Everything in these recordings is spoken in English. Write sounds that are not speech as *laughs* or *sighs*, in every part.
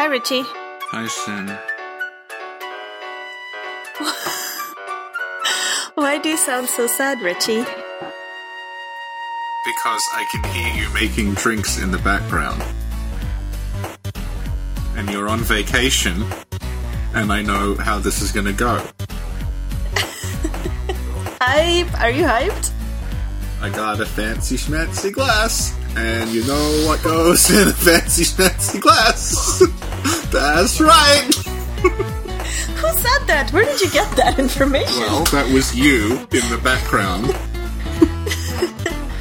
Hi, Richie. Hi, Sin. *laughs* Why do you sound so sad, Richie? Because I can hear you making drinks in the background. And you're on vacation, and I know how this is gonna go. *laughs* Hype! Are you hyped? I got a fancy schmancy glass, and you know what goes *laughs* in a fancy schmancy glass? That's right! Who said that? Where did you get that information? Well, that was you in the background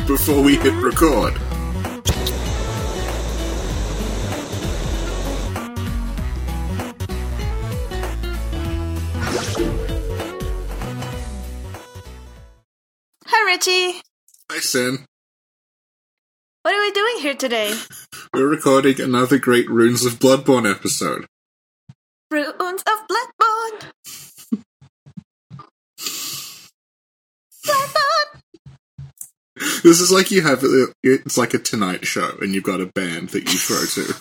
before we hit record. Hi, Richie. Hi, Sin. What are we doing here today? We're recording another great Runes of Bloodborne episode. Runes of Bloodborne. Bloodborne. This is like you have it's like a Tonight Show, and you've got a band that you throw to.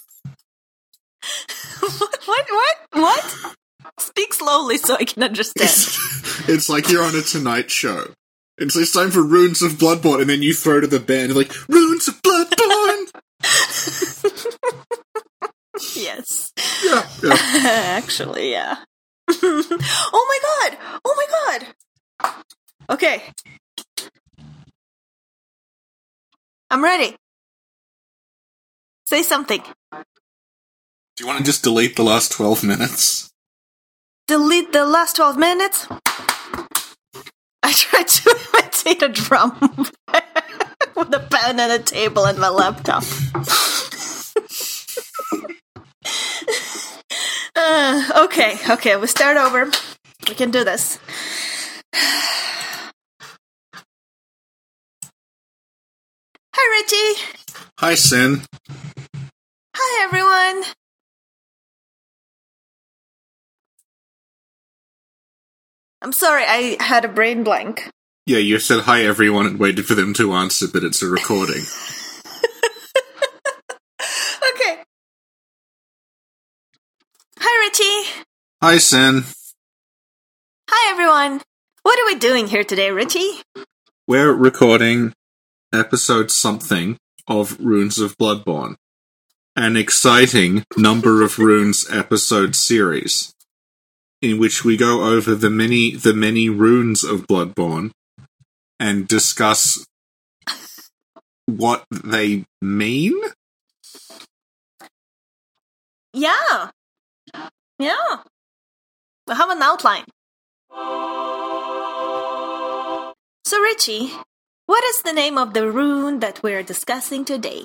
*laughs* what? What? What? What? Speak slowly so I can understand. It's, it's like you're on a Tonight Show. It's, it's time for Runes of Bloodborne, and then you throw to the band like Runes of Bloodborne. *laughs* yes. yeah, yeah. *laughs* Actually, yeah. *laughs* oh my god! Oh my god! Okay. I'm ready. Say something. Do you want to just delete the last twelve minutes? Delete the last 12 minutes. Tried to *laughs* imitate a drum *laughs* with a pen and a table and my laptop. uh, okay, okay, we start over. We can do this. Hi, Richie. Hi, Sin. Hi, everyone. I'm sorry, I had a brain blank. Yeah, you said hi everyone and waited for them to answer, but it's a recording. *laughs* Okay. Hi, Richie. hi, Sin. Hi, everyone. What are we doing here today, Richie? We're recording episode something of Runes of Bloodborne. An exciting number of runes episode series in which we go over the many the many runes of Bloodborne and discuss what they mean. Yeah. Yeah. We have an outline. So, Richie, what is the name of the rune that we're discussing today?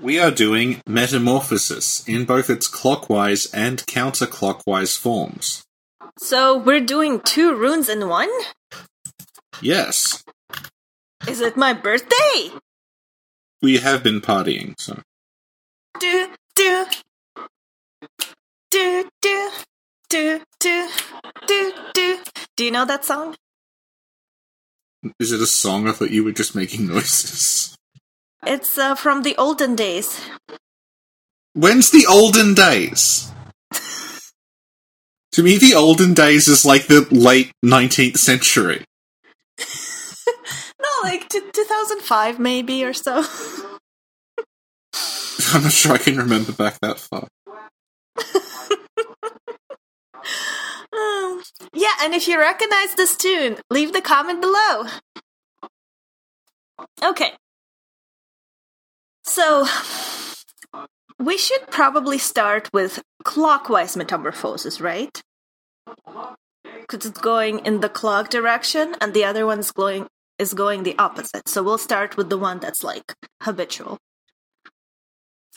We are doing Metamorphosis in both its clockwise and counterclockwise forms. So, we're doing two runes in one? Yes, Is it my birthday? we have been partying, so Do, do. Do, do. Do, do. Do, do. Do you know that song? is it a song? I thought you were just making noises. It's uh, from the olden days. When's the olden days? *laughs* to me, the olden days is like the late 19th century. *laughs* No, like t- 2005 maybe or so. *laughs* I'm not sure I can remember back that far. Um, yeah, and if you recognize this tune, leave the comment below. Okay. So, we should probably start with clockwise metamorphosis, right? Because it's going in the clock direction, and the other one's going is going the opposite. So we'll start with the one that's like habitual.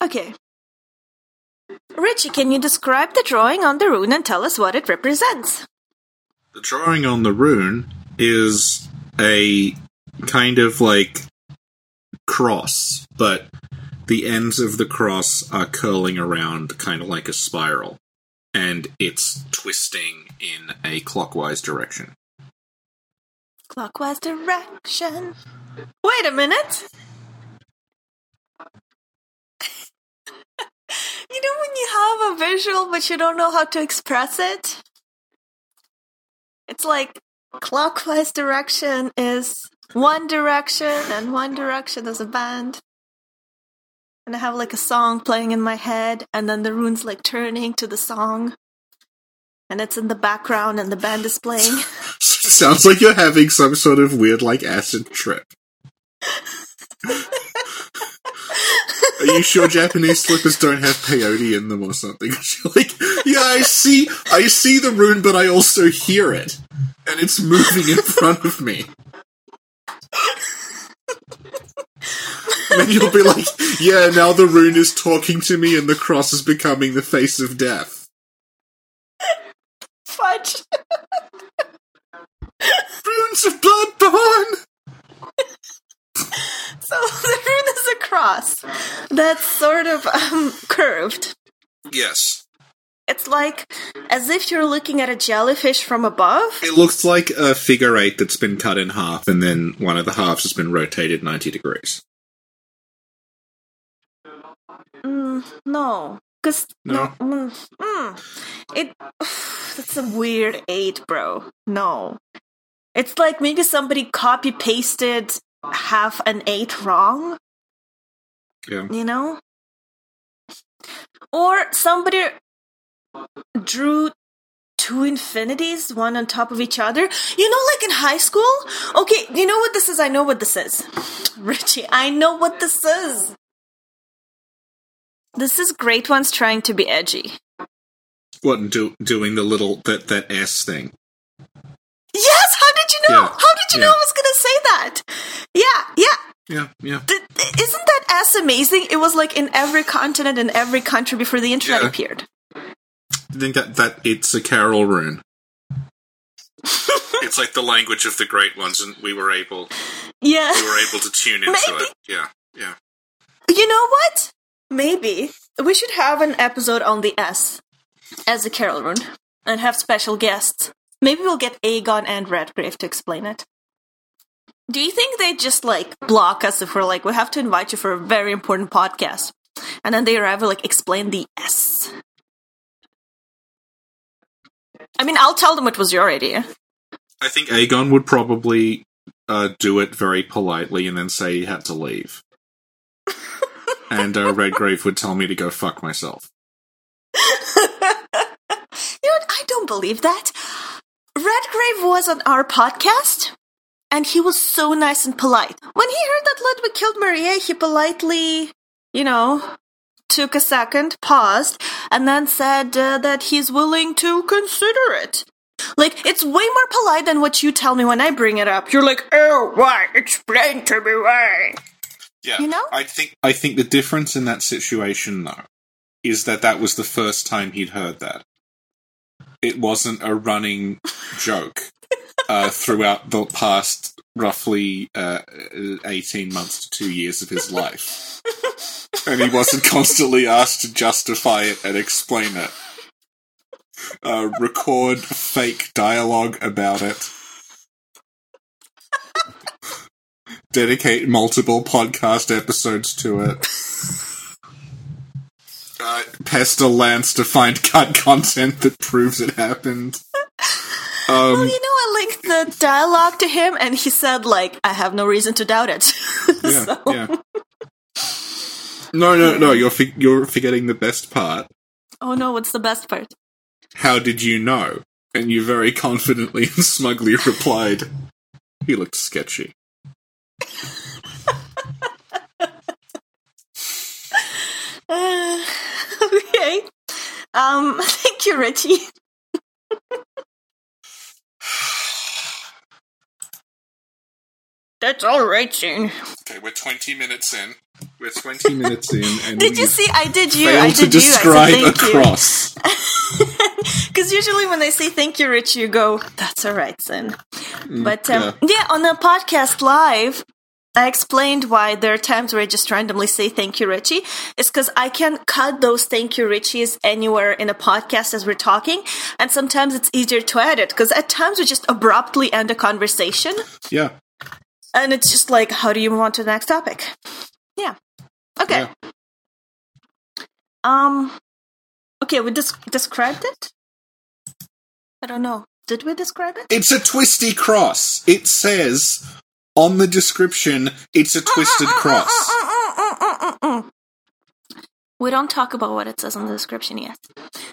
Okay. Richie, can you describe the drawing on the rune and tell us what it represents? The drawing on the rune is a kind of like cross, but the ends of the cross are curling around kind of like a spiral, and it's twisting in a clockwise direction. Clockwise direction. Wait a minute. *laughs* you know when you have a visual but you don't know how to express it? It's like clockwise direction is one direction and one direction is a band. And I have like a song playing in my head and then the runes like turning to the song. And it's in the background and the band is playing. *laughs* Sounds like you're having some sort of weird, like, acid trip. Are you sure Japanese slippers don't have peyote in them or something? *laughs* Like, yeah, I see, I see the rune, but I also hear it, and it's moving in front of me. And *laughs* then you'll be like, yeah, now the rune is talking to me, and the cross is becoming the face of death. Fudge! *laughs* Runes of Bloodborne! *laughs* So the rune is a cross that's sort of um, curved. Yes. It's like as if you're looking at a jellyfish from above. It looks like a figure eight that's been cut in half, and then one of the halves has been rotated 90 degrees. Mm, no, because No? no, mm, mm. it. *sighs* That's a weird eight, bro. No, it's like maybe somebody copy pasted half an eight wrong. Yeah. You know, or somebody drew two infinities, one on top of each other. You know, like in high school. Okay, you know what this is? I know what this is, *laughs* Richie. I know what this is. This is great ones trying to be edgy. What, do, doing the little, that, that S thing? Yes, how did you know? Yeah, How did you know yeah. I was going to say that? Yeah, yeah. Yeah, yeah. Th- isn't that as amazing? It was like in every continent and every country before the internet Yeah. appeared. I think that, that it's a Caryll rune. it's like the language of the great ones, and we were able, Yeah. we were able to tune into *laughs* Maybe. it. Yeah, yeah. You know what? Maybe we should have an episode on the S as a Caryll rune and have special guests. Maybe we'll get Aegon and Redgrave to explain it. Do you think they just like block us if we're like, we have to invite you for a very important podcast? And then they arrive and like explain the S. I mean, I'll tell them it was your idea. I think Aegon would probably uh, do it very politely and then say he had to leave. And uh, Redgrave would tell me to go fuck myself. *laughs* you know? I don't believe that. Redgrave was on our podcast, and he was so nice and polite. When he heard that Ludwig killed Maria, he politely, you know, took a second, paused, and then said uh, that he's willing to consider it. Like, it's way more polite than what you tell me when I bring it up. You're like, oh, why? Explain to me why. Yeah, You know? I think I think the difference in that situation though is that that was the first time he'd heard that. It wasn't a running *laughs* joke uh, throughout the past roughly uh, eighteen months to two years of his life, and he wasn't constantly asked to justify it and explain it. Uh, record fake dialogue about it. Dedicate multiple podcast episodes to it. Uh, pester Lance to find cut content that proves it happened. Well, Um, you know, I linked the dialogue to him, and he said, like, I have no reason to doubt it. *laughs* yeah, So- yeah. No, no, no. You're fi- you're forgetting the best part. Oh no, what's the best part? How did you know? And you very confidently and *laughs* smugly replied, "He looked sketchy." Uh, *sighs* okay. Um, *laughs* thank you, Richie. *sighs* That's all right, soon. Okay, we're twenty minutes in. We're twenty minutes in, and *laughs* Did you see? I did you. I failed to did you. I said a thank you. cross. Because *laughs* usually when they say thank you, Richie, you go, that's all right, son. But um, Mm, yeah. yeah. on the podcast live, I explained why there are times where I just randomly say thank you, Richie. It's because I can cut those thank you, Richies anywhere in a podcast as we're talking. And sometimes it's easier to edit because at times we just abruptly end a conversation. Yeah, And it's just like, how do you move on to the next topic? Yeah. Okay. Yeah. Um, Okay, we des- described it. I don't know. Did we describe it? It's a twisty cross. It says on the description, it's a twisted cross. We don't talk about what it says on the description yet.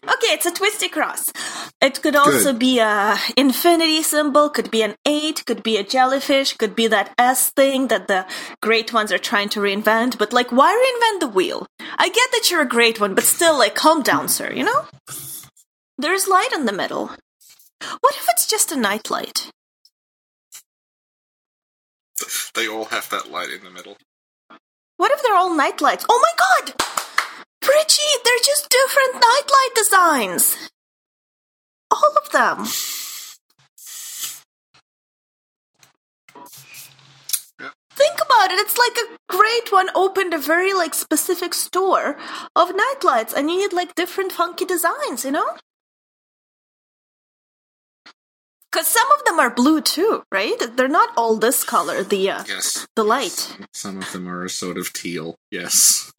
Okay, it's a twisty cross. It could also Good. be a infinity symbol, could be an eight, could be a jellyfish, could be that S thing that the great ones are trying to reinvent. But like, why reinvent the wheel? I get that you're a great one, but still, like, calm down, sir. You know? There's light in the middle. What if it's just a nightlight? They all have that light in the middle. What if they're all nightlights? Oh my god! Richie, they're just different nightlight designs! All of them. Yeah. Think about it, it's like a great one opened a very like specific store of nightlights and you need like different funky designs, you know? Cause some of them are blue too, right? They're not all this color, the uh, Yes. the light. Some of them are a sort of teal. Yes.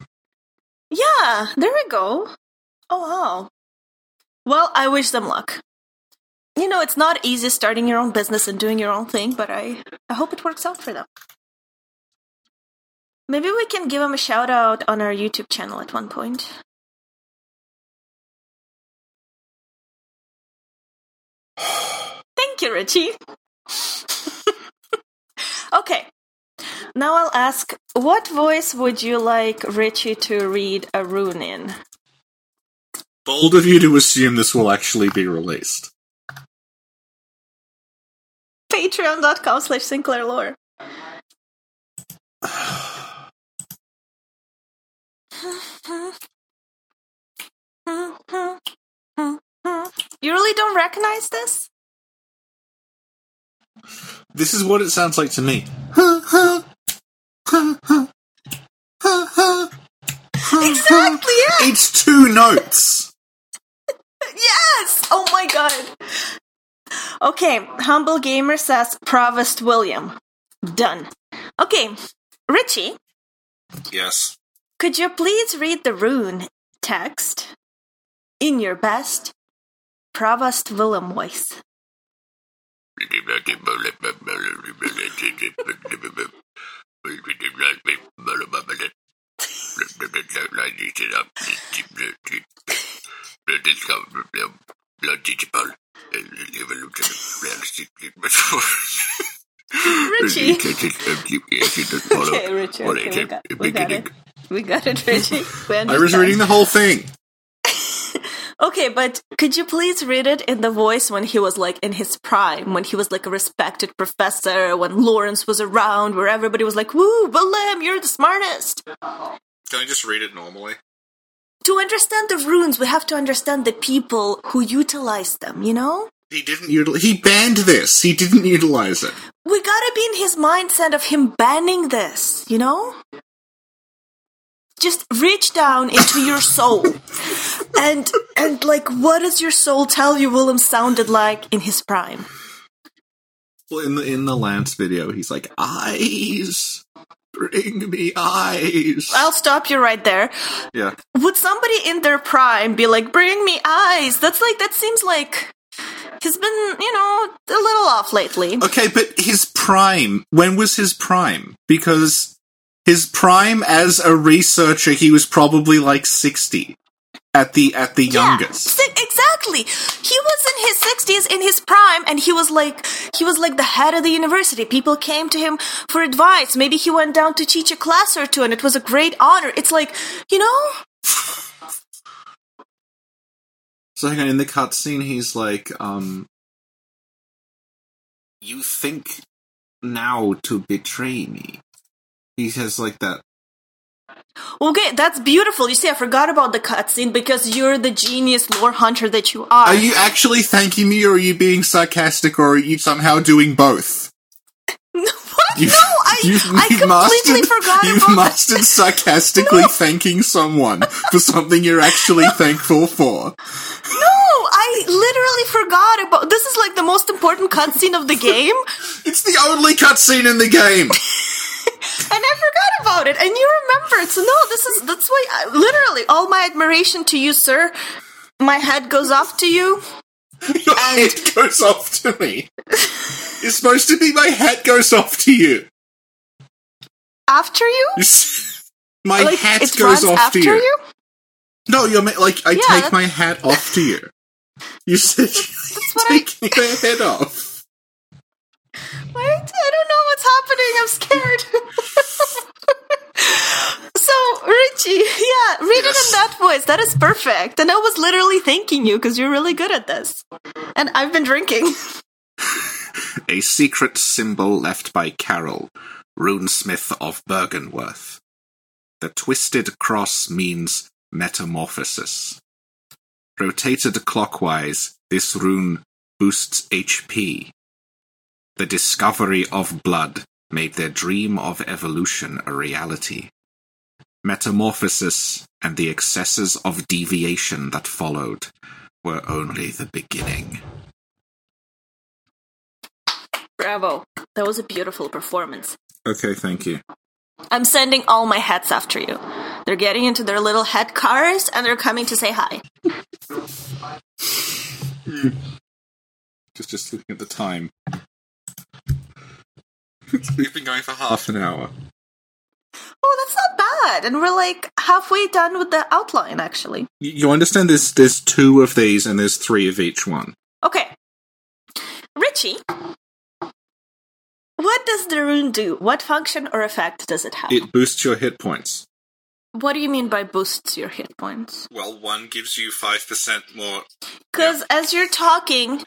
Yeah, there we go. Oh wow. Well, I wish them luck. You know, it's not easy starting your own business and doing your own thing, but I I hope it works out for them. Maybe we can give them a shout out on our YouTube channel at one point. *sighs* *sighs* *sighs* Okay. Now I'll ask, what voice would you like Richie to read a rune in? Bold of you to assume this will actually be released. Patreon.com slash Sinclair Lore. *sighs* You really don't recognize this? This is what it sounds like to me. Exactly, yeah! It's two notes. *laughs* Yes! Oh my god. Okay, Humble Gamer says Provost William. Done. Okay, Richie, Yes. could you please read the rune text in your best Provost William voice? Richie. Okay, Richie, okay, we got, we got it. We got it, Richie. I was reading the whole thing. Okay, but could you please read it in the voice when he was like in his prime, when he was like a respected professor, when Lawrence was around, where everybody was like, "Woo, Willem, you're the smartest." Can I just read it normally? To understand the runes, we have to understand the people who utilize them. You know, He didn't utilize. He banned this. He didn't utilize it. we gotta be in his mindset of him banning this. You know. Just reach down into your soul, and and like, what does your soul tell you Willem sounded like in his prime? Well, in the in the Lance video, he's like, "Eyes, bring me eyes." I'll stop you right there. yeah. Would somebody in their prime be like, "Bring me eyes"? That's like that seems like he's been, you know, a little off lately. Okay, but his prime. When was his prime? Because his prime as a researcher, he was probably like sixty at the at the Yeah, youngest. exactly. He was in his sixties, in his prime, and he was like he was like the head of the university. People came to him for advice. Maybe he went down to teach a class or two, and it was a great honor. It's like, you know, So hang on, in the cutscene, he's like, um, "You think now to betray me?" He has like that. okay, that's beautiful. You see, I forgot about the cutscene because you're the genius lore hunter that you are. Are you actually thanking me, or are you being sarcastic, or are you somehow doing both? *laughs* what? You've- no, I, *laughs* you've- I completely mastered- forgot You've about that. mastered sarcastically *laughs* thanking someone for something you're actually thankful for. No, I literally forgot about. This is like the most important cutscene of the game, It's the only cutscene in the game. And I forgot about it. And you remembered, so no, this is that's why. I, literally, all my admiration to you, sir. my head goes off to you. *laughs* Your head goes off to me. it's supposed to be my head goes off to you. After you? My like hat goes off to you. you? No, you're like I Yeah, take that's- my hat off to you. You said you're *laughs* I- taking my head off. Wait, I don't know what's happening. I'm scared. *laughs* so, Richie, yeah, read it in that voice. That is perfect. And I was literally thanking you because you're really good at this. And I've been drinking. *laughs* A secret symbol left by Caryll, runesmith of Byrgenwerth. The twisted cross means metamorphosis. Rotated clockwise, this rune boosts HP. The discovery of blood made their dream of evolution a reality. Metamorphosis and the excesses of deviation that followed were only the beginning. Bravo. That was a beautiful performance. Okay, thank you. I'm sending all my hats after you. They're getting into their little head cars and they're coming to say hi. *laughs* Just just looking at the time. *laughs* We've been going for half an hour. Oh, that's not bad. And we're like halfway done with the outline, actually. You, you understand there's there's two of these and there's three of each one. Okay. Richie, what does the rune do? What function or effect does it have? It boosts your hit points. what do you mean by boosts your hit points? Well, one gives you five percent more. Because as you're talking,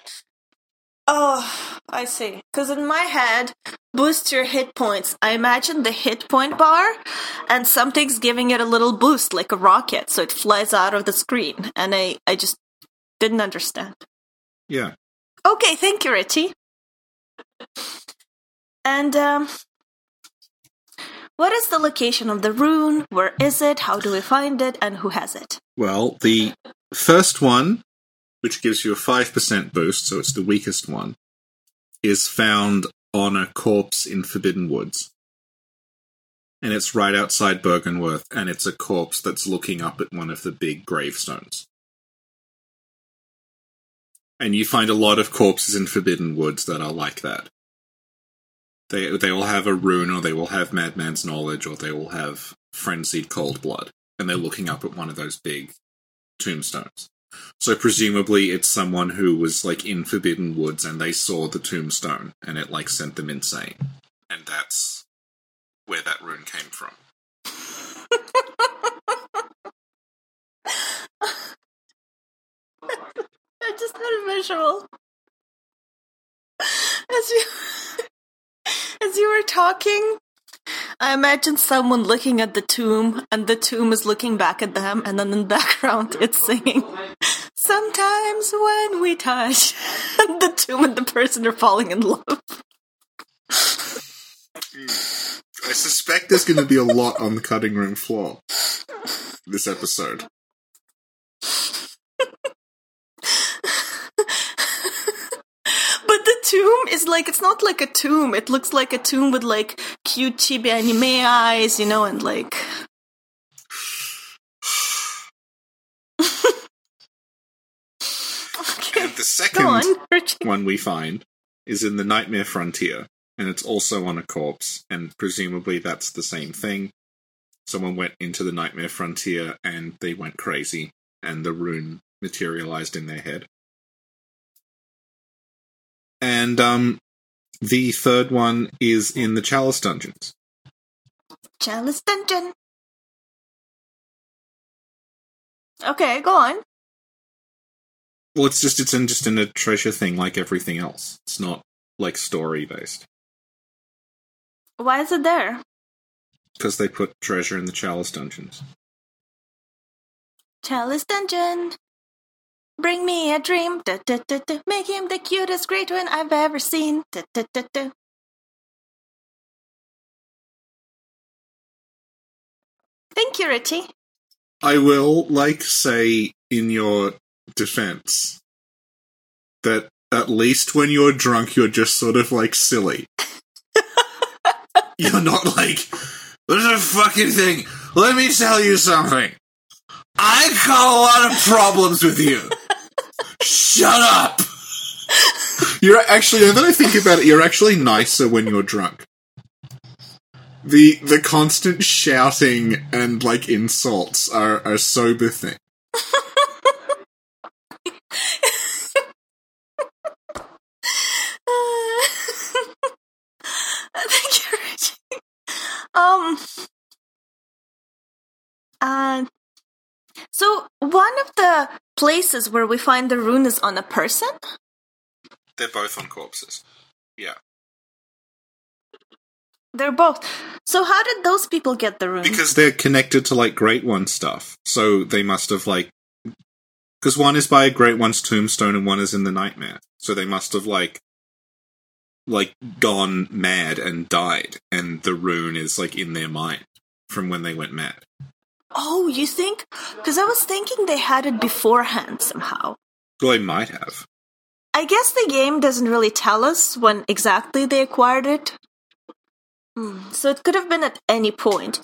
oh, I see. Because in my head, boost your hit points. I imagine the hit point bar, and something's giving it a little boost, like a rocket, so it flies out of the screen. And I, I just didn't understand. Yeah. Okay, thank you, Richie. And um, what is the location of the rune? Where is it? How do we find it? And who has it? Well, the first one, which gives you a five percent boost, so it's the weakest one, is found on a corpse in Forbidden Woods. And it's right outside Byrgenwerth, and it's a corpse that's looking up at one of the big gravestones. And you find a lot of corpses in Forbidden Woods that are like that. They they will have a rune, or they will have Madman's knowledge, or they will have frenzied cold blood, and they're looking up at one of those big tombstones. So presumably it's someone who was like in Forbidden Woods and they saw the tombstone and it like sent them insane. And that's where that rune came from. *laughs* I just had a visual. As you, *laughs* as you were talking, I imagine someone looking at the tomb, and the tomb is looking back at them, and then in the *laughs* background it's singing. Sometimes when we touch, *laughs* the tomb and the person are falling in love. Hmm. I suspect there's going to be a lot on the cutting room floor this episode. But the tomb is like it's not like a tomb. It looks like a tomb with like cute chibi anime eyes, you know, and like *laughs* okay, And the second on, one we find is in the Nightmare Frontier, and it's also on a corpse, and presumably that's the same thing. Someone went into the Nightmare Frontier and they went crazy, and the rune materialized in their head. And um, the third one is in the Chalice Dungeons. Chalice Dungeon. Okay, go on. Well, it's just it's in just in a treasure thing like everything else. It's not like story based Why is it there? because they put treasure in the Chalice Dungeons. Chalice Dungeon. Bring me a dream. Da, da, da, da. Make him the cutest great one I've ever seen. Da, da, da, da. Thank you, Richie. I will, like, say in your defense that at least when you're drunk, you're just sort of like silly. *laughs* you're not like, what's a fucking thing? Let me tell you something. I got a lot of problems with you. Shut up. You're actually, now that I think about it, you're actually nicer when you're drunk. The the constant shouting and like insults are a sober thing. *laughs* Thank you, Richie. Um. Uh, so one of the places where we find the rune is on a person. They're both on corpses. Yeah. They're both. So how did those people get the rune? Because they're connected to like Great One stuff. So they must have like because one is by a Great One's tombstone and one is in the nightmare. So they must have like like gone mad and died and the rune is like in their mind from when they went mad. Oh, you think? Because I was thinking they had it beforehand somehow. Well, they might have. I guess the game doesn't really tell us when exactly they acquired it. Hmm, So it could have been at any point.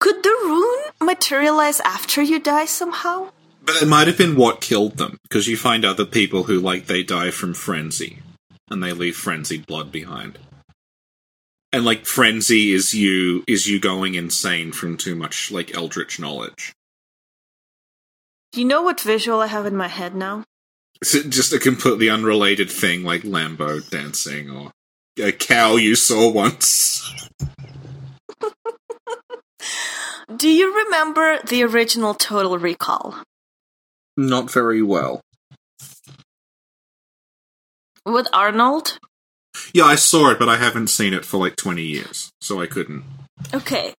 Could the rune materialize after you die somehow? But it might have been what killed them, because you find other people who like they die from frenzy, and they leave frenzied blood behind. And like frenzy is you is you going insane from too much like eldritch knowledge. Do you know what visual I have in my head now? Is it just a completely unrelated thing like Lambo dancing or a cow you saw once? *laughs* Do you remember the original Total Recall? Not very well. With Arnold? Yeah, I saw it, but I haven't seen it for like 20 years, so I couldn't. Okay.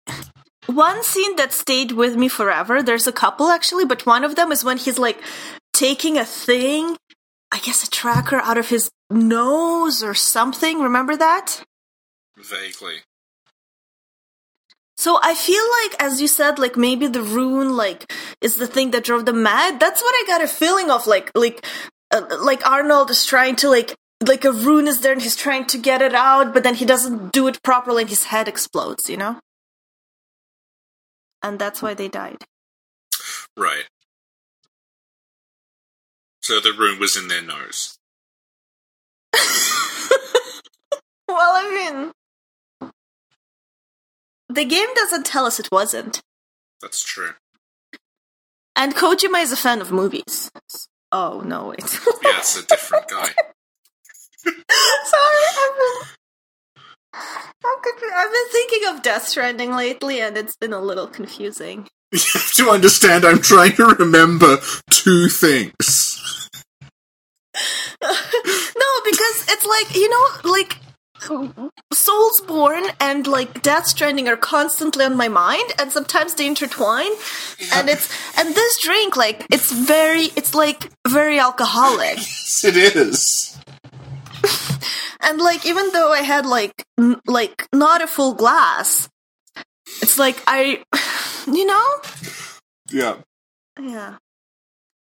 One scene that stayed with me forever, there's a couple actually, but one of them is when he's like taking a thing, I guess a tracker out of his nose or something. Remember that? Vaguely. So I feel like, as you said, like maybe the rune, like, is the thing that drove them mad. That's what I got a feeling of, like, like, uh, like Arnold is trying to like, like a rune is there and he's trying to get it out, but then he doesn't do it properly and his head explodes. You know, and that's why they died. Right. So the rune was in their nose. *laughs* Well, I mean, the game doesn't tell us it wasn't. That's true. And Kojima is a fan of movies. Oh no, wait. Yeah, it's a different guy. *laughs* *laughs* Sorry, I've been. How could we, I've been thinking of Death Stranding lately, and it's been a little confusing. *laughs* You have to understand, I'm trying to remember two things. *laughs* no, because it's like you know, like Soulsborne and like Death Stranding are constantly on my mind, and sometimes they intertwine. And it's and this drink, like, it's very, it's like very alcoholic. Yes, it is. And like, even though I had like, n- like not a full glass, it's like I, *sighs* you know, Yeah. yeah.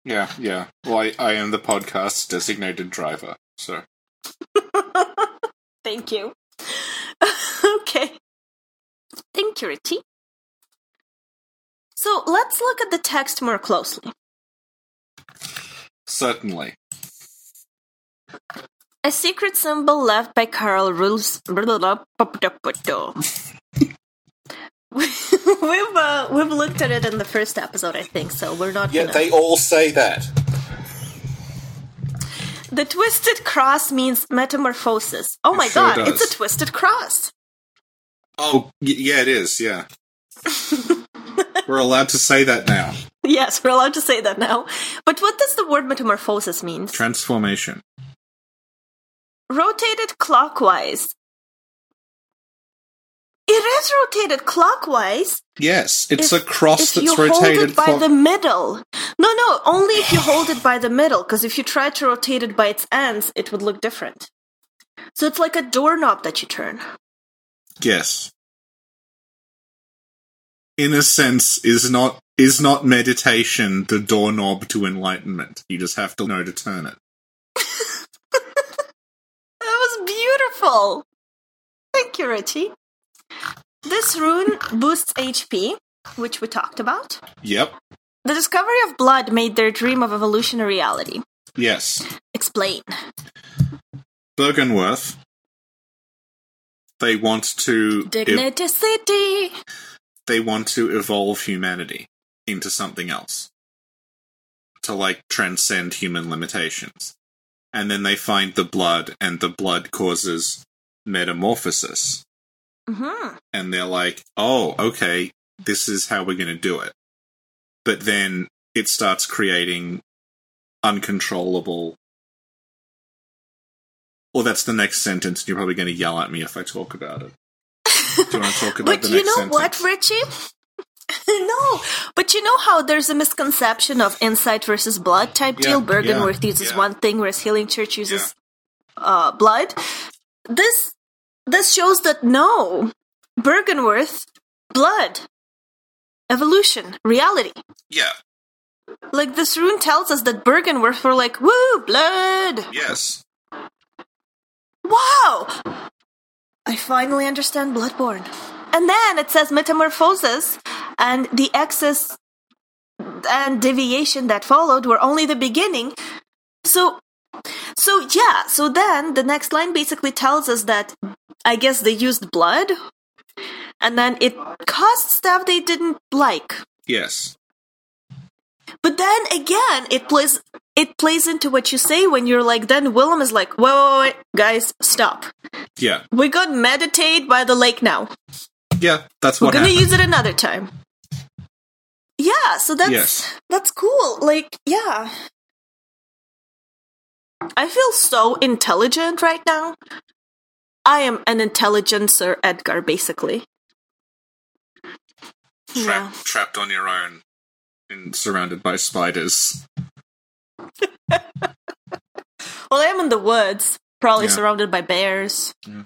Yeah, yeah. Well, I, I am the podcast's designated driver, so. *laughs* Thank you. *laughs* okay. Thank you, Richie. So let's look at the text more closely. Certainly. A secret symbol left by Caryll rules. *laughs* we've uh, we've looked at it in the first episode, I think. So we're not. Yeah, gonna... they all say that. The twisted cross means metamorphosis. Oh my sure god, does. it's a twisted cross. Oh, y- yeah, it is, yeah. *laughs* We're allowed to say that now. Yes, we're allowed to say that now. But what does the word metamorphosis mean? Transformation. Rotated clockwise. It is rotated clockwise. Yes, it's if- a cross if that's you hold rotated it by clock- the middle. No, no, only if you hold it by the middle. Because if you try to rotate it by its ends, it would look different. So it's like a doorknob that you turn. Yes. In a sense, is not is not meditation the doorknob to enlightenment. You just have to know to turn it. *laughs* Beautiful. Thank you, Richie. This rune boosts HP, which we talked about. Yep. the discovery of blood made their dream of evolution a reality. Yes. Explain. Byrgenwerth. They want to Dignity City. they want to evolve humanity into something else. To like transcend human limitations. And then they find the blood and the blood causes metamorphosis. hmm and they're like, "Oh, okay, this is how we're going to do it." But then it starts creating uncontrollable. Well, that's the next sentence. and You're probably going to yell at me if I talk about it. Do you want to talk *laughs* about But the you know sentence? what, Richie? *laughs* no, but you know how there's a misconception of insight versus blood type Yeah, deal. Byrgenwerth yeah, uses yeah. one thing, whereas Healing Church uses uh, blood. This this shows that no, Byrgenwerth, blood, evolution, reality. Yeah. Like this rune tells us that Byrgenwerth were like, woo, blood. Yes. Wow! I finally understand Bloodborne. And then it says metamorphosis, and the excess and deviation that followed were only the beginning. So, so yeah. So then the next line basically tells us that I guess they used blood, and then it caused stuff they didn't like. Yes. But then again, it plays it plays into what you say when you're like. Then Willem is like, "Wait, wait, wait, guys, stop. Yeah. We got meditate by the lake now. Yeah. That's We're what gonna happened. use it another time." Yeah, so that's Yes. that's cool. Like, yeah. I feel so intelligent right now. I am an intelligent Sir Edgar, basically. Yeah. Trapped, trapped on your own and surrounded by spiders. *laughs* Well, I am in the woods, probably Yeah. surrounded by bears. Yeah.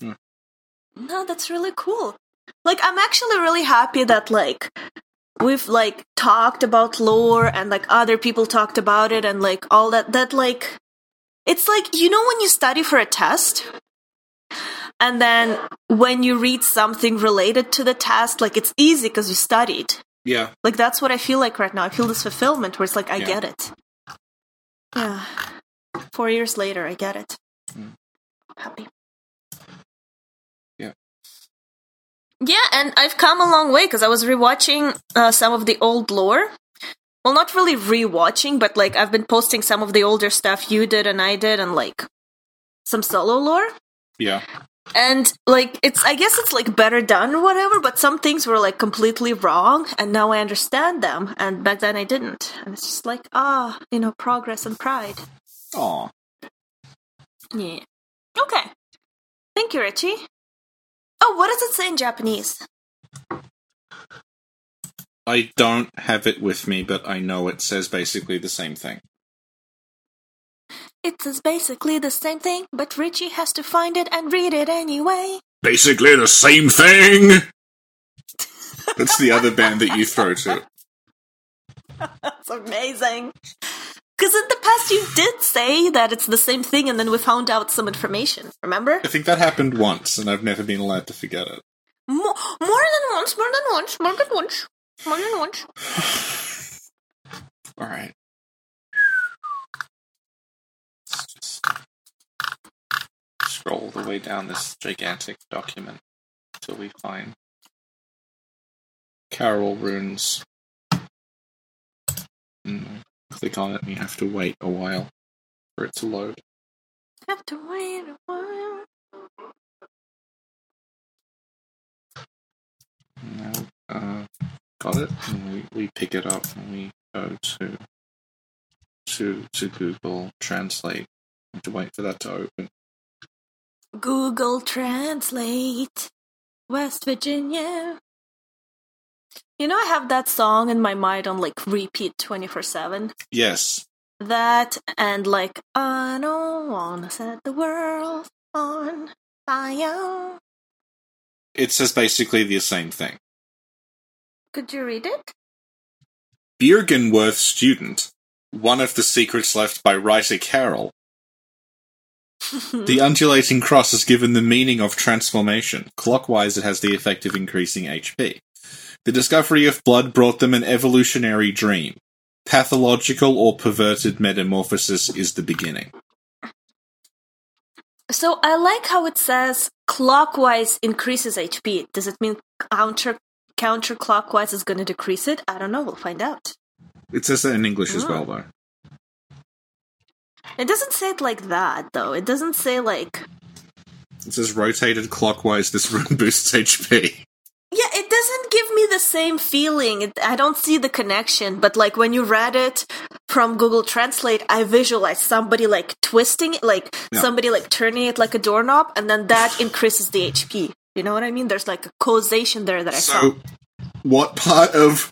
Yeah. No, that's really cool. Like, I'm actually really happy that, like, we've, like, talked about lore and, like, other people talked about it and, like, all that. That, like, it's like, you know, when you study for a test? And then when you read something related to the test, like, it's easy because you studied. Yeah. Like that's what I feel like right now. I feel this fulfillment where it's like I Yeah. get it. Yeah. Four years later, I get it. Mm. Happy. Yeah, and I've come a long way because I was rewatching uh, some of the old lore. Well, not really rewatching, but like I've been posting some of the older stuff you did and I did, and like some solo lore. Yeah. And like it's I guess it's like better done or whatever, but some things were like completely wrong and now I understand them and back then I didn't. And it's just like, ah, you know, progress and pride. Aw. Yeah. Okay. Thank you, Richie. Oh, what does it say in Japanese? I don't have it with me, but I know it says basically the same thing. It says basically the same thing, but Richie has to find it and read it anyway. Basically the same thing! That's the other band that you throw to. *laughs* That's amazing. Because in the past you did say that it's the same thing and then we found out some information, remember? I think that happened once, and I've never been allowed to forget it. More, more than once, more than once, more than once, more than once. *sighs* Alright. Let's just scroll the way down this gigantic document until we find Caryll runes. Mm, click on it and you have to wait a while for it to load. Have to wait a while. Now, uh, got it. And we, we pick it up and we go to to to Google Translate. Have to wait for that to open. Google Translate, West Virginia. You know, I have that song in my mind on like repeat 24 7. Yes. That and like, I don't wanna set the world on fire. It says basically the same thing. Could you read it? Byrgenwerth student. One of the secrets left by writer Caryll. The *laughs* undulating cross is given the meaning of transformation. Clockwise, it has the effect of increasing HP. The discovery of blood brought them an evolutionary dream. Pathological or perverted metamorphosis is the beginning. So I like how it says clockwise increases HP. Does it mean counter counterclockwise is going to decrease it? I don't know. We'll find out. It says that in English as Oh. well, though. It doesn't say it like that, though. It doesn't say like It says rotated clockwise, this *laughs* rune boosts HP. Yeah, it doesn't give me the same feeling. It, I don't see the connection, but like when you read it from Google Translate, I visualize somebody like twisting it, like Yeah. somebody like turning it like a doorknob, and then that *sighs* increases the HP. You know what I mean? There's like a causation there that I saw. So, what part of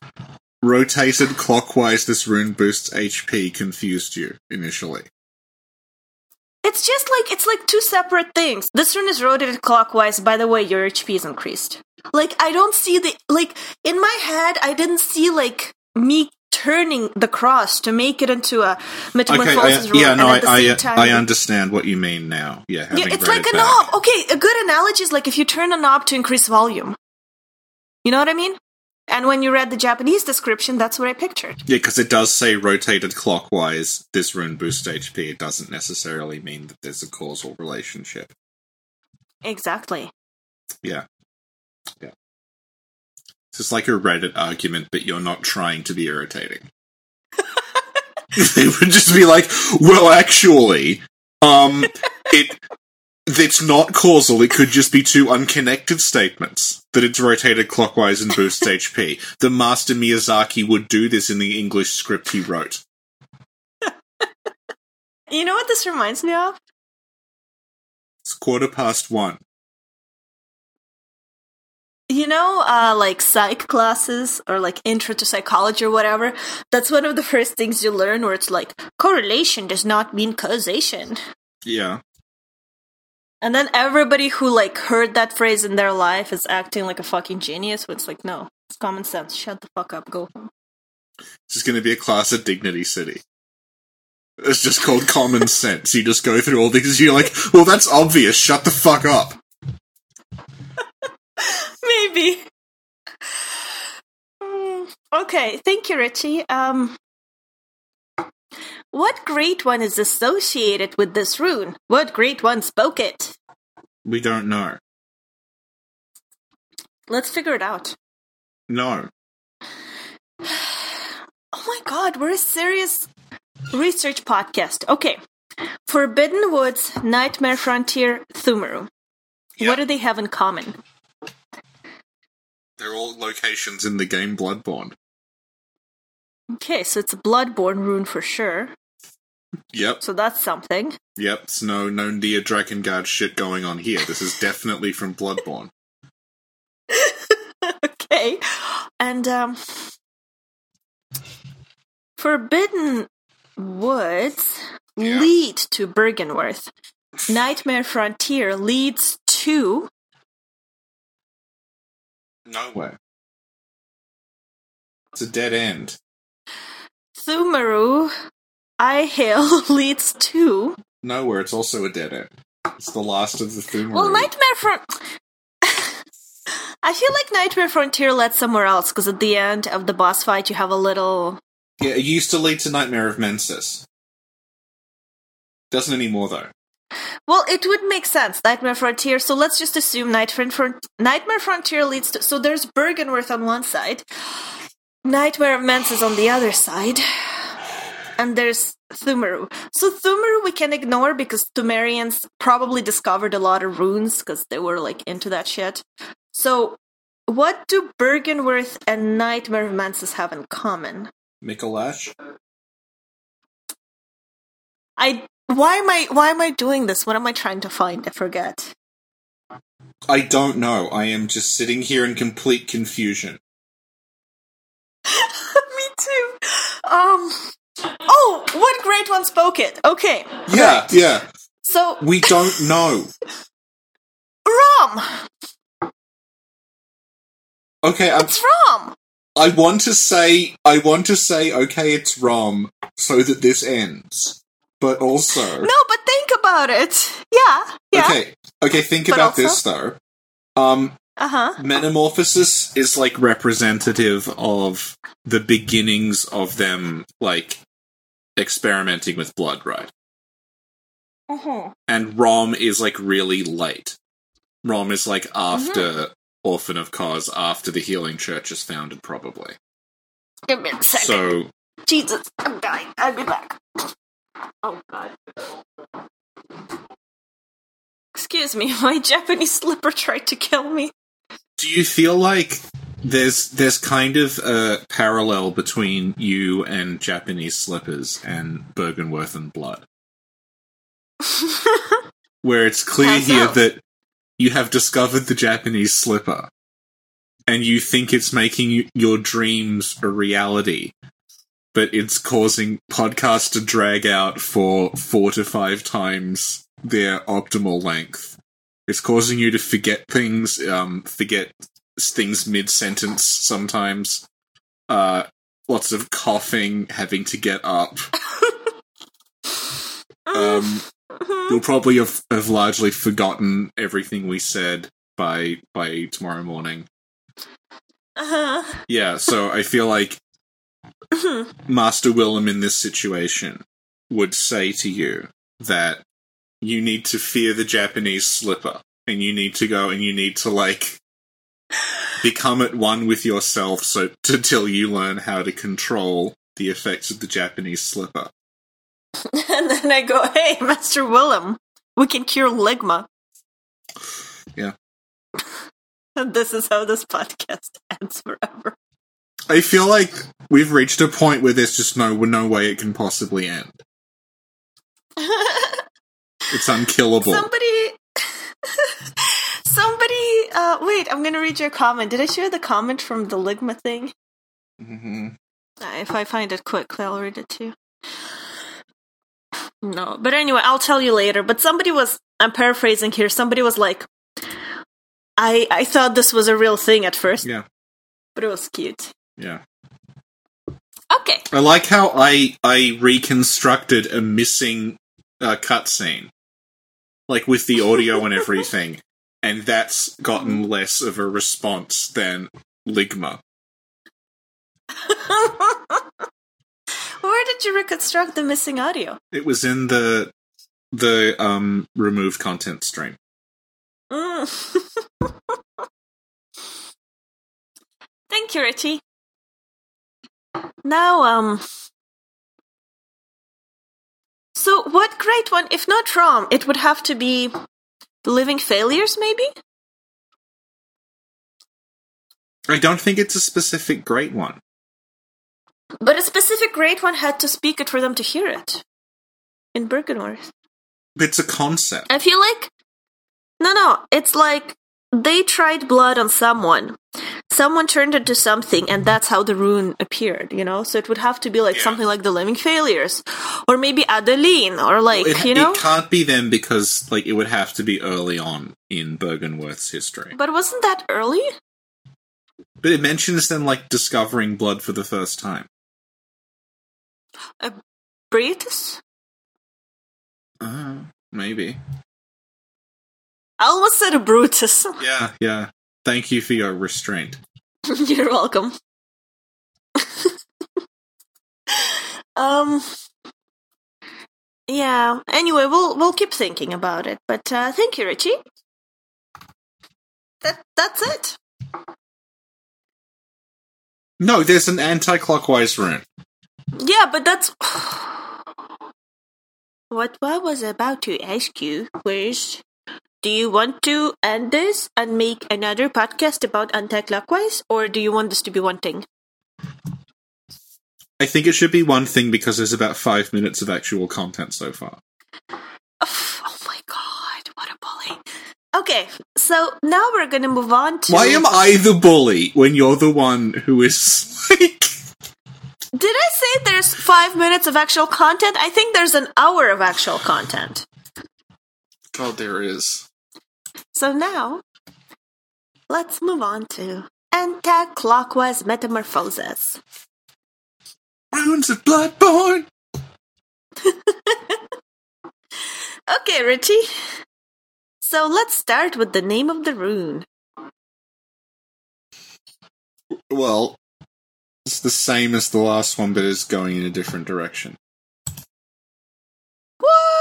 rotated clockwise, this rune boosts HP confused you initially? It's just like it's like two separate things. This rune is rotated clockwise. By the way, your HP is increased. Like I don't see the like in my head. I didn't see like me turning the cross to make it into a Okay, metamorphosis I, rune. yeah, no, I, at the same I, time, I understand what you mean now. Yeah, Yeah, it's like it a back. knob. Okay, a good analogy is like if you turn a knob to increase volume. You know what I mean? And when you read the Japanese description, that's what I pictured. Yeah, because it does say rotated clockwise, this rune boosts HP. It doesn't necessarily mean that there's a causal relationship. Exactly. Yeah. Yeah. It's just like a Reddit argument, but you're not trying to be irritating. *laughs* *laughs* they would just be like, well, actually, um, it, it's not causal. It could just be two unconnected statements that it's rotated clockwise and boosts *laughs* HP. The master Miyazaki would do this in the English script he wrote. *laughs* You know what this reminds me of? It's quarter past one. You know, uh, like psych classes or like intro to psychology or whatever. That's one of the first things you learn where it's like correlation does not mean causation. Yeah. And then everybody who like heard that phrase in their life is acting like a fucking genius. But it's like, no, it's common sense. Shut the fuck up. Go home. This is going to be a class of Dignity City. It's just called common *laughs* sense. You just go through all these. You're like, well, that's obvious. Shut the fuck up. *laughs* Maybe. Mm, Okay, thank you, Richie. Um, what great one is associated with this rune? What great one spoke it? We don't know. Let's figure it out. No. *sighs* Oh my god, we're a serious research podcast. Okay. Forbidden Woods, Nightmare Frontier, Pthumeru. Yeah. What do they have in common? They're all locations in the game Bloodborne. Okay, so it's a Bloodborne rune for sure. Yep. So that's something. Yep. It's no no Dragon Guard, shit going on here. This is definitely from Bloodborne. *laughs* okay. And um Forbidden Woods Yeah. lead to Byrgenwerth. Nightmare Frontier leads to Nowhere. It's a dead end. Pthumeru. I hail *laughs* leads to Nowhere. It's also a dead end. It's the last of the Pthumeru. Well, Nightmare Front. *laughs* I feel like Nightmare Frontier led somewhere else because at the end of the boss fight, you have a little. Yeah, it used to lead to Nightmare of Mensis. Doesn't anymore though. Well, it would make sense, Nightmare Frontier. So let's just assume Nightmare, Front- Nightmare Frontier leads to. So there's Byrgenwerth on one side, Nightmare of Mensis on the other side, and there's Pthumeru. So Pthumeru we can ignore because Pthumerians probably discovered a lot of runes because they were like into that shit. So what do Byrgenwerth and Nightmare of Mensis have in common? Micolash? I why am I why am I doing this? What am I trying to find? I forget. I don't know. I am just sitting here in complete confusion. *laughs* Me too. Um. Oh, what great one spoke it? Okay. Yeah, right. yeah. So We don't know. *laughs* Rom, Okay, I, it's Rom. I want to say, I want to say, okay, it's Rom, so that this ends. But also, No, but think about it. Yeah, yeah. okay, okay, think But about also- this though. Um, Uh huh. Metamorphosis is like representative of the beginnings of them like experimenting with blood, right? Uh-huh. And Rom is like really late. Rom is like after Orphan of Kos, after the Healing Church is founded, probably. Give me a second. So Jesus, I'm dying. I'll be back. Oh God. Excuse me, *laughs* my Japanese slipper tried to kill me. Do you feel like there's there's kind of a parallel between you and Japanese slippers and Byrgenwerth and Blood, *laughs* where it's clear here that you have discovered the Japanese slipper, and you think it's making y- your dreams a reality, but it's causing podcasts to drag out for four to five times their optimal length. It's causing you to forget things, um, forget things mid sentence sometimes. Uh, lots of coughing, having to get up. *laughs* Um, Mhm. you'll probably have, have largely forgotten everything we said by by tomorrow morning. Uh-huh. Yeah, so I feel like Master Willem in this situation would say to you that you need to fear the Japanese slipper and you need to go and you need to like become at one with yourself so until you learn how to control the effects of the Japanese slipper. *laughs* and then I go, hey, Master Willem, we can cure ligma. Yeah. *laughs* and this is how this podcast *laughs* ends forever. I feel like we've reached a point where there's just no no way it can possibly end. It's unkillable. Somebody. Uh, wait, I'm gonna read your comment. Did I share the comment from the Ligma thing? hmm Uh, If I find it quickly, I'll read it to you. No, but anyway, I'll tell you later. But somebody was, I'm paraphrasing here, somebody was like, I, I thought this was a real thing at first, Yeah, but it was cute. yeah. Okay. I like how I I reconstructed a missing uh, cutscene, like with the audio and everything, and that's gotten less of a response than Ligma. Where did you reconstruct the missing audio? It was in the the um removed content stream. Mm. *laughs* Thank you, Richie. Now, um. So, what great one? If not Rom, it would have to be Living Failures, maybe? I don't think it's a specific great one. But a specific great one had to speak it for them to hear it. In Byrgenwerth. It's a concept. I feel like. No, no, it's like they tried blood on someone. Someone turned into something, and that's how the rune appeared, you know? So it would have to be like Yeah. something like the Living Failures. Or maybe Adeline, or like, it, you know? it can't be them because like it would have to be early on in Byrgenwerth's history. But wasn't that early? But it mentions them like discovering blood for the first time. Britus? Uh, maybe. I almost said a Brutus. *laughs* Yeah, yeah. Thank you for your restraint. You're welcome. *laughs* um. Yeah. Anyway, we'll we'll keep thinking about it. But uh, thank you, Richie. That that's it. No, there's an anti-clockwise rune. Yeah, but that's *sighs* what I was about to ask you was. Do you want to end this and make another podcast about anti-clockwise, or do you want this to be one thing? I think it should be one thing because there's about five minutes of actual content so far. Oh my god, what a bully. Okay, so now we're gonna move on to. Why am I the bully when you're the one who is *laughs* like? Did I say there's five minutes of actual content? I think there's an hour of actual content. Oh, there is. So now, let's move on to anti-clockwise metamorphosis. Runes of Bloodborne. *laughs* Okay, Richie. So let's start with the name of the rune. Well, it's the same as the last one, but it's going in a different direction. What?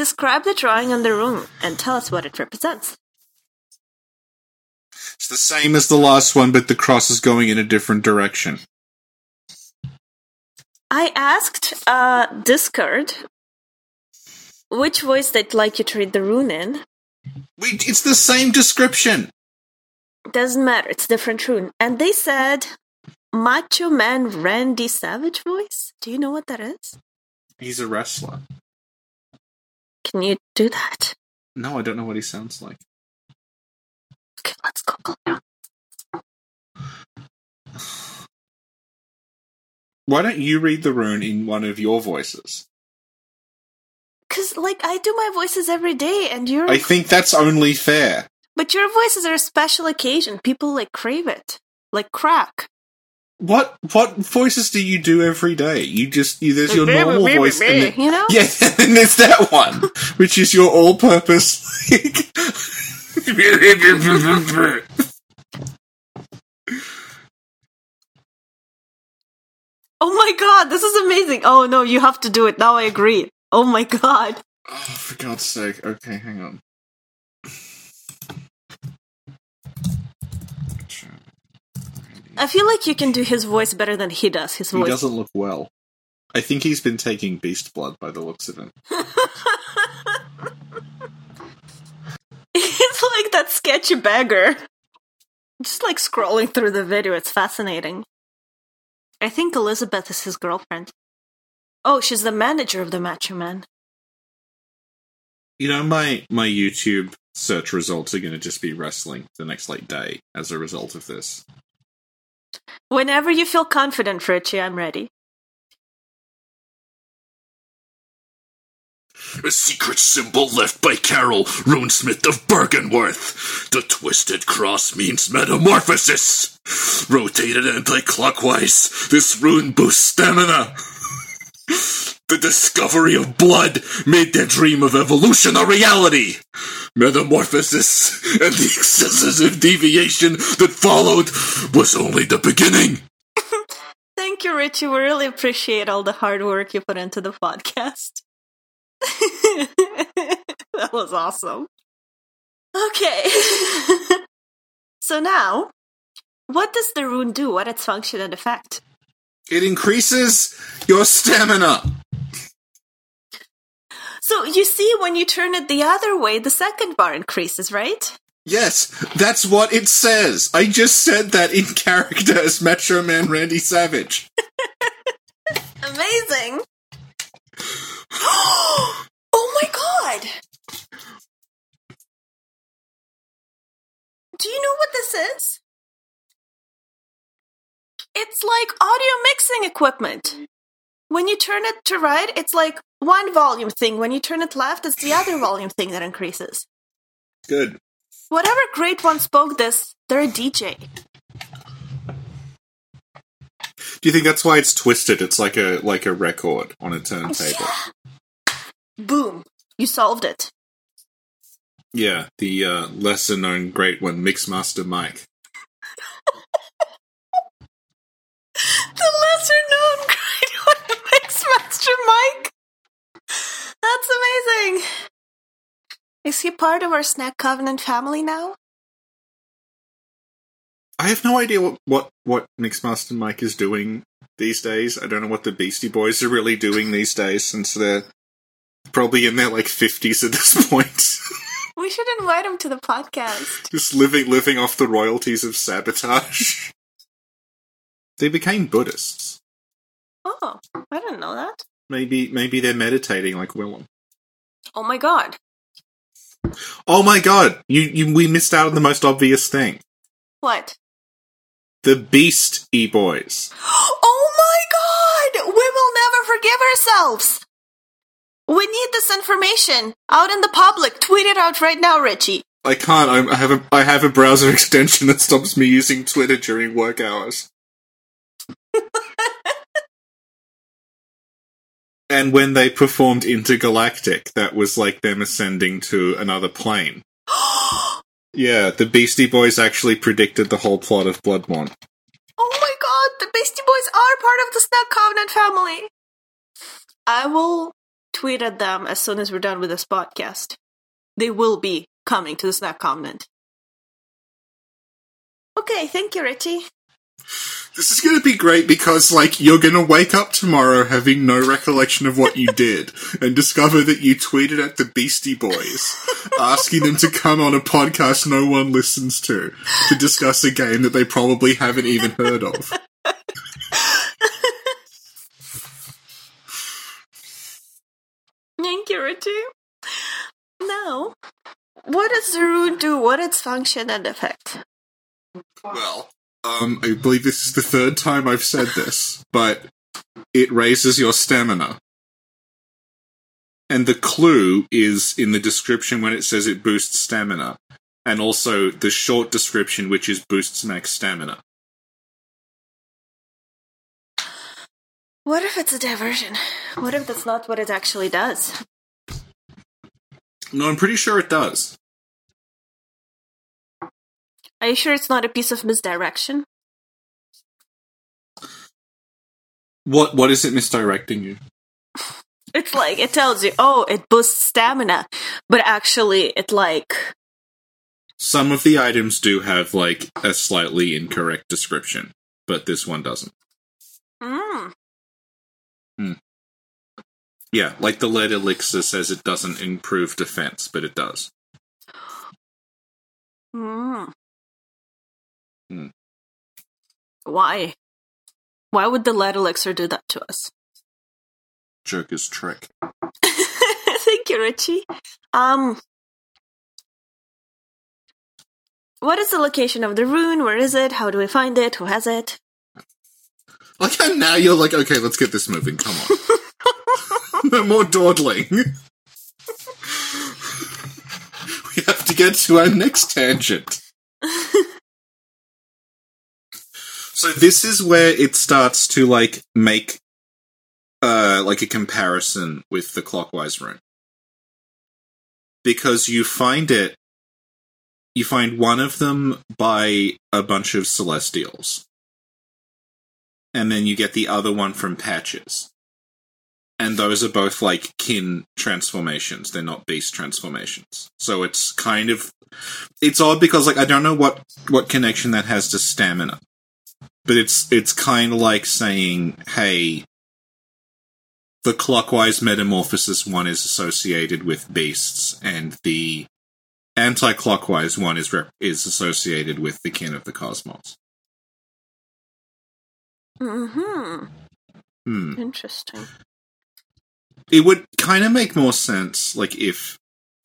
Describe the drawing on the room and tell us what it represents. It's the same as the last one, but the cross is going in a different direction. I asked uh, Discord which voice they'd like you to read the rune in. We, it's the same description. Doesn't matter, it's different rune. And they said Macho Man Randy Savage voice. Do you know what that is? He's a wrestler. Can you do that? No, I don't know what he sounds like. Okay, let's Google now. *sighs* Why don't you read the rune in one of your voices? Cause like I do my voices every day, and you're. I think that's only fair. but your voices are a special occasion. People like crave it, like crack. What what voices do you do every day? You just you, there's your normal voice, and then, You know? yeah, *laughs* and then there's that one, which is your all-purpose. *laughs* Oh my god, this is amazing. Oh no, you have to do it now. I agree. Oh my god. oh, for God's sake! Okay, hang on. I feel like you can do his voice better than he does. His voice. He doesn't look well. I think he's been taking beast blood by the looks of him. *laughs* It's like that sketchy beggar. Just like scrolling through the video, it's fascinating. I think Elizabeth is his girlfriend. Oh, she's the manager of the Macho Man. You know, my my YouTube search results are going to just be wrestling the next like day as a result of this. Whenever you feel confident, Richie, I'm ready. A secret symbol left by Caryll, runesmith of Bergenworth. The twisted cross means metamorphosis. Rotated anti-clockwise, this rune boosts stamina. The discovery of blood made their dream of evolution a reality. Metamorphosis and the excessive deviation that followed was only the beginning. *laughs* Thank you, Richie. We really appreciate all the hard work you put into the podcast. *laughs* that was awesome. Okay. *laughs* so now, what does the rune do? What its function and effect? It increases your stamina. So you see, when you turn it the other way, the second bar increases, right? Yes, that's what it says. I just said that in character as Metro Man Randy Savage. *laughs* Amazing. *gasps* oh my god! Do you know what this is? It's like audio mixing equipment. When you turn it to right, it's like one volume thing. When you turn it left, it's the other *laughs* volume thing that increases. Good. Whatever great one spoke this, they're a DJ. Do you think that's why it's twisted? It's like a like a record on a turntable. *laughs* Boom. You solved it. Yeah, the uh, lesser known great one, Mixmaster Mike. The lesser known *laughs* great one, Mixmaster Mike. That's amazing. Is he part of our Snack Covenant family now? I have no idea what what what Mixmaster Mike is doing these days. I don't know what the Beastie Boys are really doing these days, since they're probably in their like fifties at this *laughs* point, We should invite him to the podcast. just living living off the royalties of sabotage. *laughs* they became Buddhists. Oh, I didn't know that. Maybe maybe they're meditating like Willem. Oh my god. Oh my god, you, you we missed out on the most obvious thing. What? The Beast E Boys. *gasps* Oh my god! We will never forgive ourselves! We need this information out in the public. Tweet it out right now, Richie. I can't. I I have a I have a browser *laughs* extension that stops me using Twitter during work hours. And when they performed Intergalactic, that was like them ascending to another plane. *gasps* Yeah, the Beastie Boys actually predicted the whole plot of Bloodborne. Oh my god, the Beastie Boys are part of the Snack Covenant family. I will tweet at them as soon as we're done with this podcast. They will be coming to the Snack Covenant. Okay, thank you, Richie. This is going to be great because, like, you're going to wake up tomorrow having no recollection of what you *laughs* did and discover that you tweeted at the Beastie Boys asking them to come on a podcast no one listens to to discuss a game that they probably haven't even heard of. Thank you, Richie. Now, what does the rune do? What its function and effect? Well, um, I believe this is the third time I've said this, but it raises your stamina. And the clue is in the description when it says it boosts stamina, and also the short description, which is boosts max stamina. What if it's a diversion? What if that's not what it actually does? No, I'm pretty sure it does. Are you sure it's not a piece of misdirection? What What is it misdirecting you? *laughs* It's like it tells you, oh, it boosts stamina, but actually, it like Some of the items do have like a slightly incorrect description, but this one doesn't. mm, Yeah, like the lead elixir says it doesn't improve defense, but it does. mm. Why? Why would the lead elixir do that to us? Joker's trick. *laughs* Thank you, Richie. Um, what is the location of the rune? Where is it? How do we find it? Who has it? *laughs* Like and now you're like, okay, let's get this moving. Come on. *laughs* no more dawdling. we have to get to our next tangent. So this is where it starts to like make uh like a comparison with the clockwise rune. Because you find it you find one of them by a bunch of celestials and then you get the other one from patches. And those are both like kin transformations. They're not beast transformations. So it's kind of it's odd because like I don't know what what connection that has to stamina. But it's it's kind of like saying, "Hey, the clockwise metamorphosis one is associated with beasts and the anti-clockwise one is rep- is associated with the kin of the cosmos." hmm Hmm. Interesting. It would kind of make more sense, like if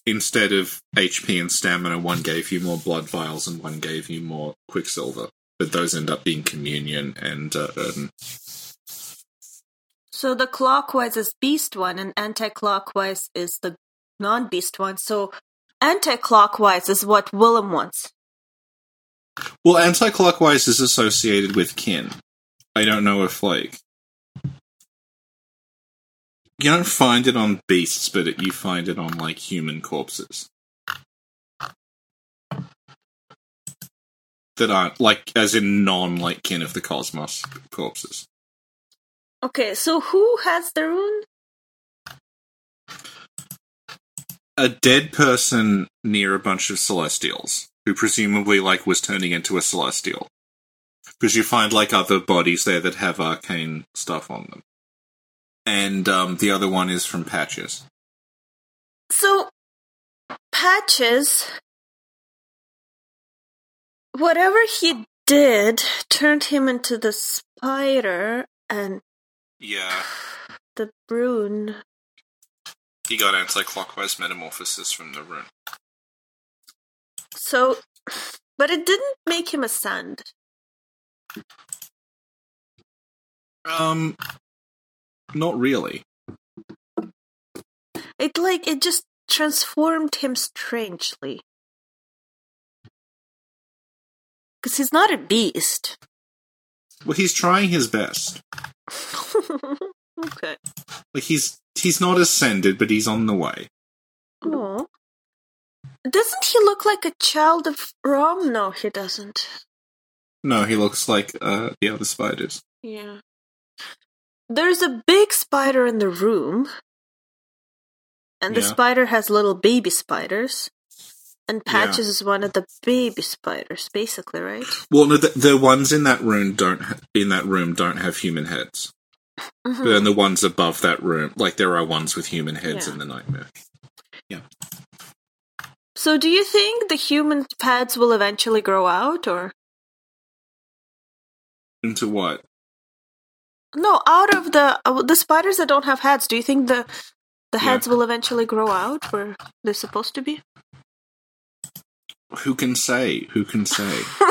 instead of HP and stamina, one gave you more blood vials and one gave you more quicksilver. But those end up being communion and uh, burden. So the clockwise is beast one, and anti-clockwise is the non-beast one. So anti-clockwise is what Willem wants. Well, anti-clockwise is associated with kin. I don't know if like you don't find it on beasts, but it, you find it on like human corpses that aren't like as in non like kin of the cosmos corpses. Okay, so who has the rune? a dead person near a bunch of celestials who presumably like was turning into a celestial because you find like other bodies there that have arcane stuff on them and um, the other one is from patches So Patches, whatever he did, turned him into the spider, and yeah *sighs* the rune. he got anti-clockwise metamorphosis from the rune So, *sighs* but it didn't make him ascend. um not really It like it just transformed him strangely. Because he's not a beast. well he's trying his best *laughs* Okay. Like he's he's not ascended, but he's on the way. Oh. Doesn't he look like a child of Rom? No, he doesn't. No, he looks like uh, the other spiders. Yeah. There's a big spider in the room. And the Yeah. spider has little baby spiders. And Yeah. Patches is one of the baby spiders, basically, right? Well, no, the, the ones in that room don't ha- in that room don't have human heads. Mhm. But then the ones above that room, like there are ones with human heads Yeah. in the nightmare. Yeah. So, do you think the human pads will eventually grow out, or Into what? no? Out of the uh, the spiders that don't have heads, do you think the the Yeah. heads will eventually grow out where they're supposed to be? Who can say? Who can say? *laughs*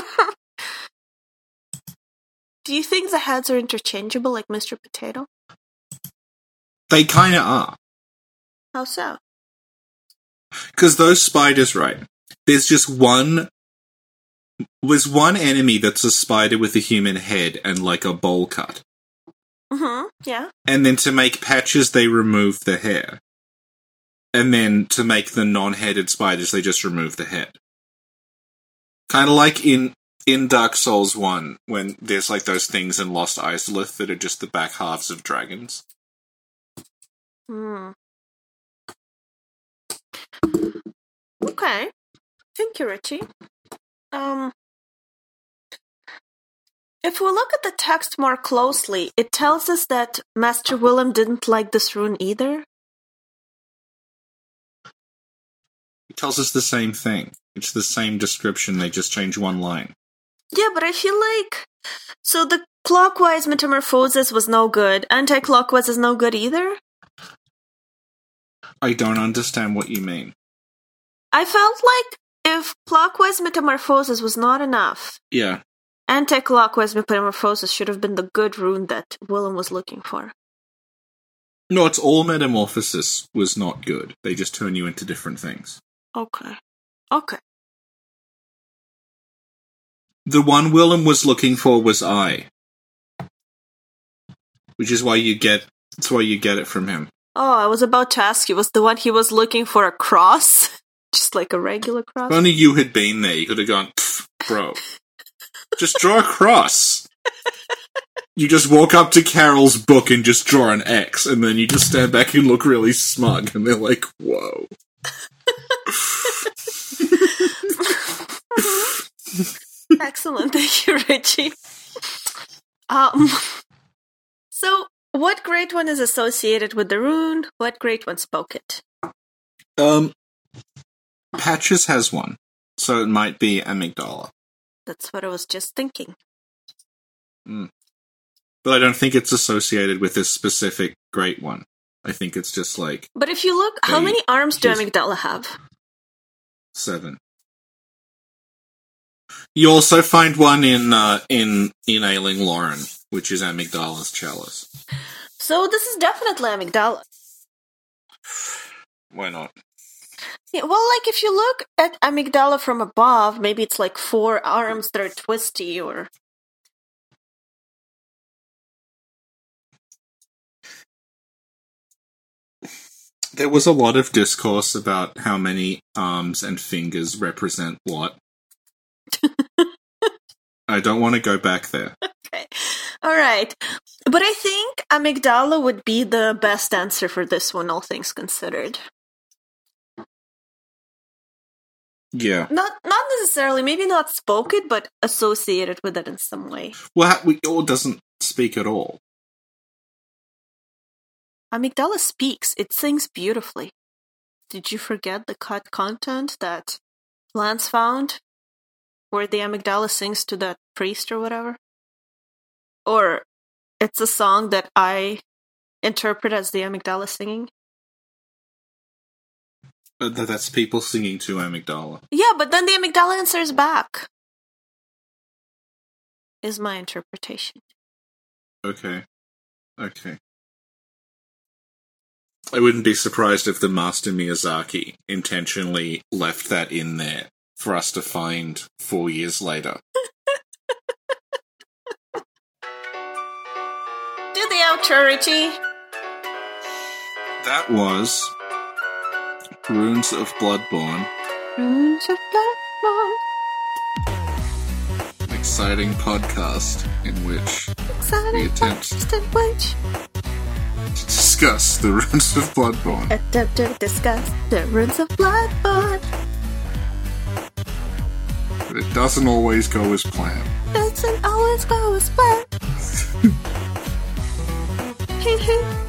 Do you think the heads are interchangeable, like Mr. Potato? they kind of are. How so? Because those spiders, right? There's just one. There's one enemy that's a spider with a human head and like a bowl cut. Mm-hmm. Yeah. And then to make patches, they remove the hair. And then to make the non-headed spiders, they just remove the head. Kind of like in in Dark Souls One, when there's like those things in Lost Izalith that are just the back halves of dragons. Hmm. Okay. Thank you, Richie. Um, if we look at the text more closely, it tells us that Master Willem didn't like this rune either. It tells us the same thing. It's the same description. They just change one line. Yeah, but I feel like so the clockwise metamorphosis was no good. Anti-clockwise is no good either. I don't understand what you mean. I felt like if clockwise metamorphosis was not enough, Yeah. anti-clockwise metamorphosis should have been the good rune that Willem was looking for. No, it's all metamorphosis was not good. They just turn you into different things. Okay. Okay. The one Willem was looking for was I. Which is why you get that's why you get it from him. Oh, I was about to ask you, was the one he was looking for a cross? *laughs* Just like a regular cross? If only you had been there, you could have gone, bro. just draw a cross. *laughs* You just walk up to Caryll's book and just draw an X, and then you just stand back and look really smug, and they're like, whoa. *laughs* *laughs* Excellent. Thank you, Richie. Um, so, what great one is associated with the rune? What great one spoke it? Um, Patches has one, so it might be Amygdala. That's what I was just thinking. Mm. But I don't think it's associated with this specific great one. I think it's just like But if you look, how many arms do Amygdala have? Seven. You also find one in uh, in in Ailing Loran, which is Amygdala's chalice. So this is definitely Amygdala. Why not? Yeah, well, like if you look at Amygdala from above, maybe it's like four arms that are twisty, or There was a lot of discourse about how many arms and fingers represent what. *laughs* I don't want to go back there. okay, all right. But I think Amygdala would be the best answer for this one, all things considered. Yeah. Not not necessarily, maybe not spoken, but associated with it in some way. Well, or doesn't speak at all. Amygdala speaks; it sings beautifully. Did you forget the cut content that Lance found, where the Amygdala sings to that priest or whatever? Or it's a song that I interpret as the Amygdala singing. Uh, that's people singing to Amygdala. Yeah, but then the Amygdala answers back. Is my interpretation. Okay. Okay. I wouldn't be surprised if the master Miyazaki intentionally left that in there for us to find four years later. Do the outro, Richie. That was Runes of Bloodborne, Runes of Bloodborne. an exciting podcast in which Exciting We attempt- constant witch. to discuss the Runes of Bloodborne. Uh, Attempt to discuss the runes of Bloodborne. But it doesn't always go as planned. Doesn't always go as planned. *laughs*